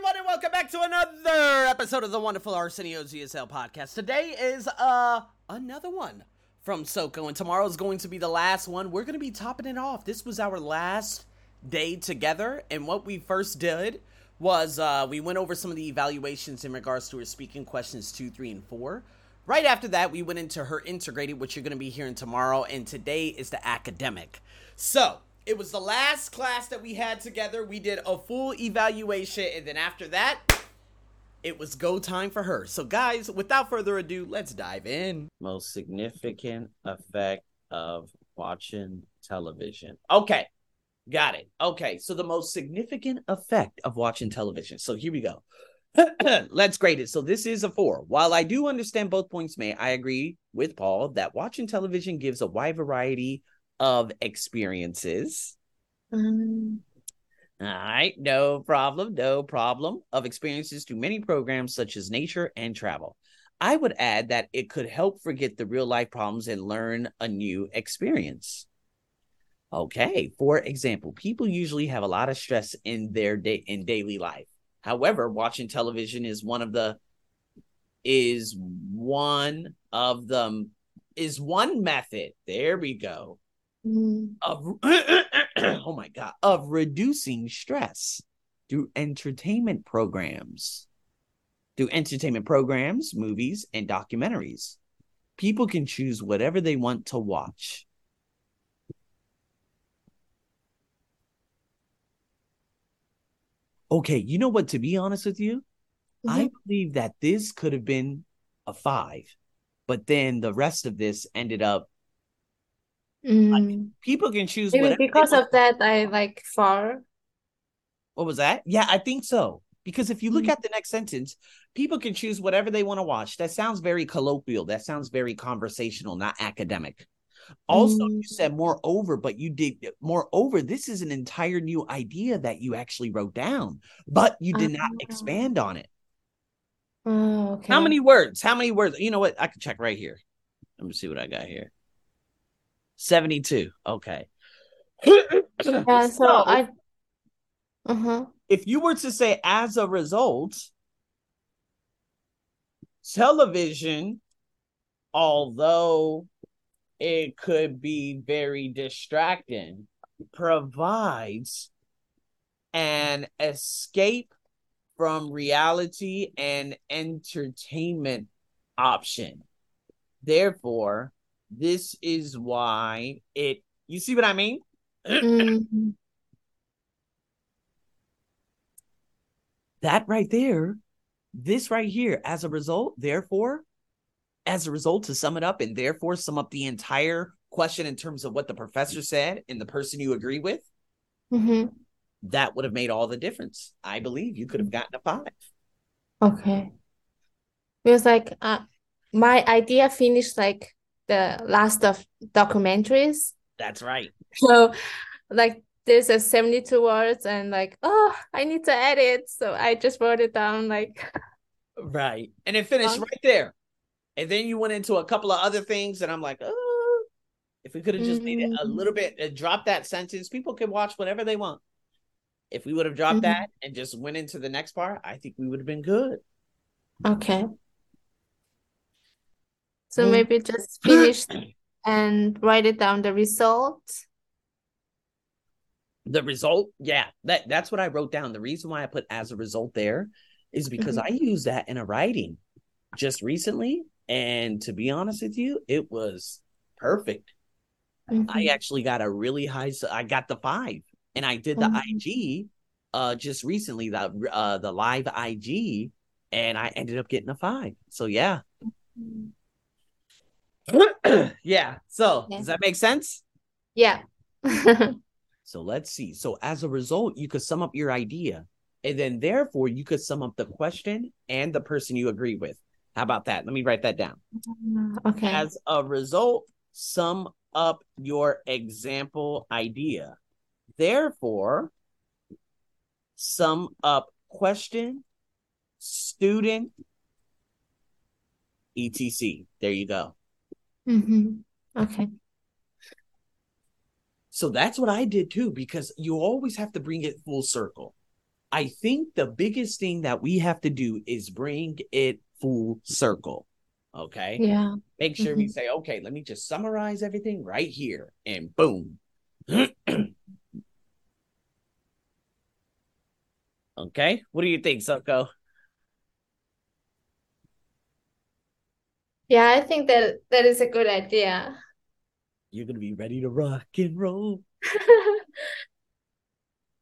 everyone, and welcome back to another episode of the wonderful Arsenio's ESL podcast. Today is uh another one from Soko, and tomorrow is going to be the last one. We're going to be topping it off. This was our last day together, and what we first did was uh, we went over some of the evaluations in regards to her speaking questions two, three, and four. Right after that, we went into her integrated, which you're going to be hearing tomorrow, and today is the academic. So, it was the last class that we had together. We did a full evaluation, and then after that, it was go time for her. So, guys, without further ado, let's dive in. Most significant effect of watching television. Okay, got it. Okay, so the most significant effect of watching television. So, here we go. Let's grade it. So this is a four. While I do understand both points made, I agree with Paul that watching television gives a wide variety of experiences. Um, All right, no problem, no problem. Of experiences to many programs such as nature and travel. I would add that it could help forget the real life problems and learn a new experience. Okay, for example, people usually have a lot of stress in their day in daily life. However, watching television is one of the is one of them is one method. There we go mm, of oh my god of reducing stress through entertainment programs. Through entertainment programs movies and documentaries. People can choose whatever they want to watch. Okay you know what to be honest with you? I Mhm. believe that this could have been a five but then the rest of this ended up mm. people can choose Maybe whatever because of that, I like far. What was that? Yeah, I think so. Because if you look Mm. at the next sentence, people can choose whatever they want to watch. That sounds very colloquial. That sounds very conversational, not academic. Also, you Mm. said moreover, but you did moreover, this is an entire new idea that you actually wrote down, but you did not Ah. expand on it. Oh, okay. How many words? How many words? You know what? I can check right here. Let me see what I got here. 72. Okay. Yeah, so I. Uh huh. if you were to say as a result, television, although it could be very distracting, provides an escape from reality and entertainment option. Therefore, this is why it, you see what I mean? Mm. that right there, this right here, as a result, therefore, as a result, to sum it up and therefore sum up the entire question in terms of what the professor said and the person you agree with, hmm that would have made all the difference. I believe you could have gotten a five. Okay. Because like uh, my idea finished like the last of documentaries. That's right. So like there's a 72 words and like, oh, I need to edit. So I just wrote it down like Right. And it finished Um, right there. And then you went into a couple of other things, and I'm like, oh, if we could have just made it a little bit, uh, drop that sentence, people can watch whatever they want. If we would have dropped Mhm. that and just went into the next part, I think we would have been good. Okay. So Mm. maybe just finish and write it down the result. The result, yeah, that that's what I wrote down. The reason why I put as a result there is because Mhm. I used that in a writing just recently, and to be honest with you, it was perfect. I Mhm. actually got a really high. I got the five, and I did the Mhm. IG uh just recently the uh the live IG, and I ended up getting a five. So yeah, yeah. So Yeah. does that make sense? Yeah. So let's see. So as a result, you could sum up your idea, and then therefore you could sum up the question and the person you agree with. How about that? Let me write that down. Mm, okay. As a result, sum up your example idea. Therefore, sum up question, student, etc. There you go. Hmm Okay. So that's what I did too, because you always have to bring it full circle. I think the biggest thing that we have to do is bring it full circle. Okay. Yeah. Make sure we Mhm. say, okay, let me just summarize everything right here and boom. okay. What do you think, Soko? Yeah, I think that that is a good idea. You're gonna be ready to rock and roll.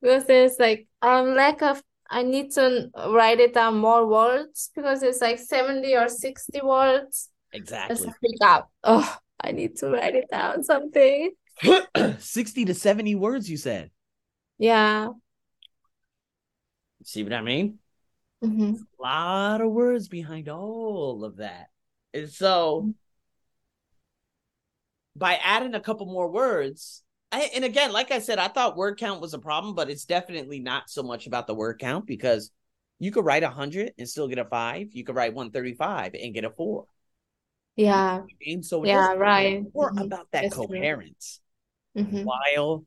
Because there's like um lack of I need to write it down more words because it's like 70 or 60 words. Exactly. up. Oh, I need to write it down something. 60 to 70 words, you said. Yeah. See what I mean? hmm A lot of words behind all of that. And so by adding a couple more words, I, and again, like I said, I thought word count was a problem, but it's definitely not so much about the word count because you could write 100 and still get a five. You could write 135 and get a four. Yeah. And so Yeah, right. more Mhm. about that That's coherence. hmm While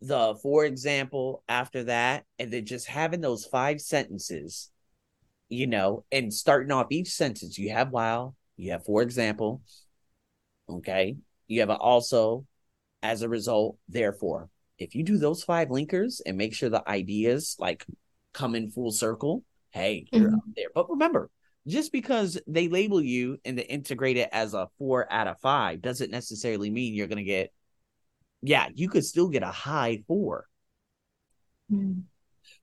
the, for example, after that, and then just having those five sentences, you know, and starting off each sentence, you have while, you have for example, okay, you have a also, as a result, therefore. If you do those five linkers and make sure the ideas like come in full circle, hey, you're Mhm. up there. But remember, just because they label you and they integrate it as a four out of five doesn't necessarily mean you're going to get, yeah, you could still get a high four. Mm-hmm.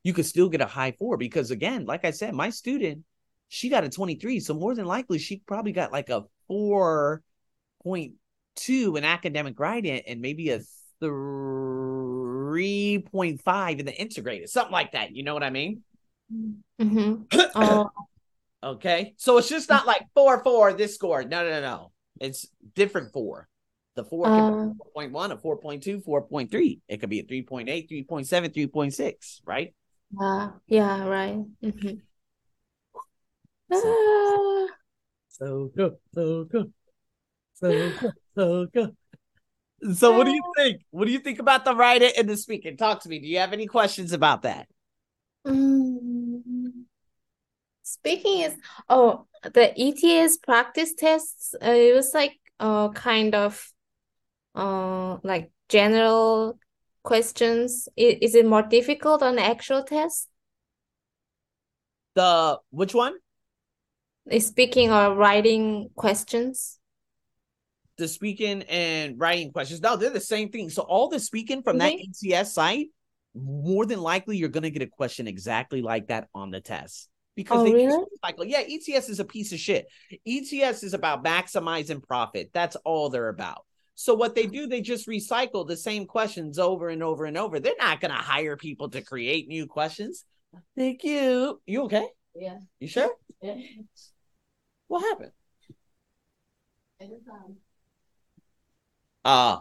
You could still get a high four because, again, like I said, my student, she got a 23. So more than likely, she probably got like a 4.2 in academic writing and maybe a 3.5 in the integrated, something like that. You know what I mean? hmm Oh, Okay. So it's just not like four, four, this score. No, no, no. It's different four. The four can be 4.1, a 4.2, 4.3. It could be a 3.8, 3.7, 3.6, right? Yeah, yeah, right. hmm So- Ah, So good, so good, so good, so good. So what do you think? What do you think about the writer and the speaker? Talk to me. Do you have any questions about that? mm. Speaking is, oh, the ETS practice tests, uh, it was like uh kind of uh like general questions. Is it more difficult on the actual test? The which one? Is speaking or writing questions? The speaking and writing questions. No, they're the same thing. So all the speaking from that mm-hmm. Really? ETS site, more than likely you're gonna get a question exactly like that on the test. Because Oh, they really? recycle. Yeah, ETS is a piece of shit. ETS is about maximizing profit. That's all they're about. So what they do, they just recycle the same questions over and over and over. They're not gonna hire people to create new questions. Thank you. You okay? Yeah. You sure? Yeah. What happened? Uh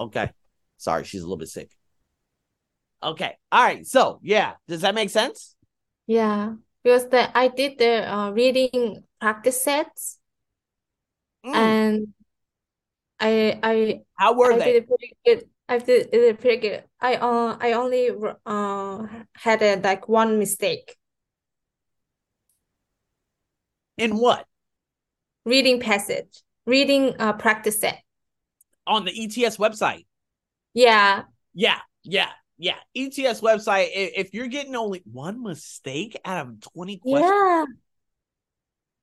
okay. Sorry, she's a little bit sick. Okay. All right. So yeah, does that make sense? Yeah, because the I did the uh, reading practice sets Mm, and I I How were I they? did pretty good. I did it pretty good. I uh I only uh had a, like one mistake In what? reading passage, reading uh practice set. On the ETS website. Yeah, Yeah, yeah, yeah. ETS website. If you're getting only one mistake out of 20 questions, yeah,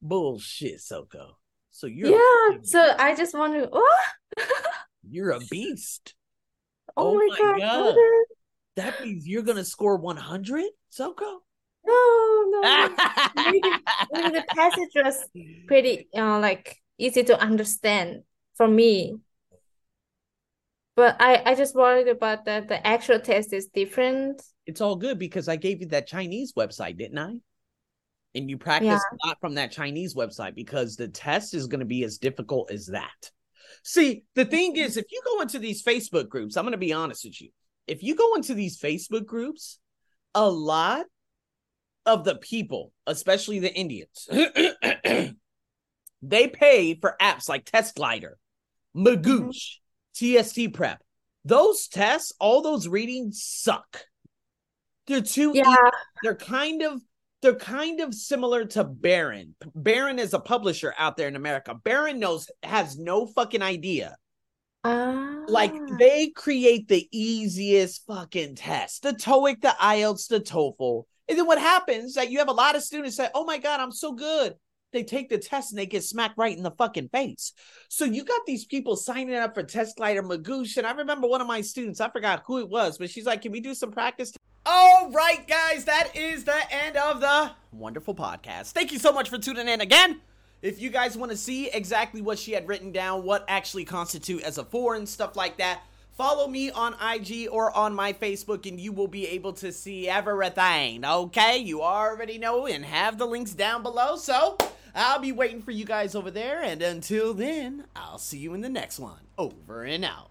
bullshit, Soko. So you're yeah. So I just want to. Oh, you're a beast. oh Oh my God, God. That means you're gonna score 100, Soko. No, no. Reading, reading the passage was pretty uh like easy to understand for me. But I I just worried about that the actual test is different. it's all good because I gave you that Chinese website, didn't I? And you practice a lot from that Chinese website because the test is going to be as difficult as that. See, the thing is, if you go into these Facebook groups, I'm going to be honest with you. If you go into these Facebook groups, a lot of the people, especially the Indians, they pay for apps like TestGlider, mm-hmm. Magoosh, TST Prep. Those tests, all those readings suck. They're too Yeah. easy. They're kind of they're kind of similar to Barron. Barron is a publisher out there in America. Barron knows has no fucking idea. Ah. Like they create the easiest fucking test. The TOEIC, the IELTS, the TOEFL. And then what happens that you have a lot of students say, "Oh my god, I'm so good." They take the test and they get smacked right in the fucking face. So you got these people signing up for TestGlider Magoosh. And I remember one of my students, I forgot who it was, but she's like, Can we do some practice All right, guys, that is the end of the wonderful podcast. Thank you so much for tuning in again. If you guys want to see exactly what she had written down, what actually constitute as a four and stuff like that, follow me on IG or on my Facebook and you will be able to see everything. Okay, you already know and have the links down below. So I'll be waiting for you guys over there. And until then, I'll see you in the next one. Over and out.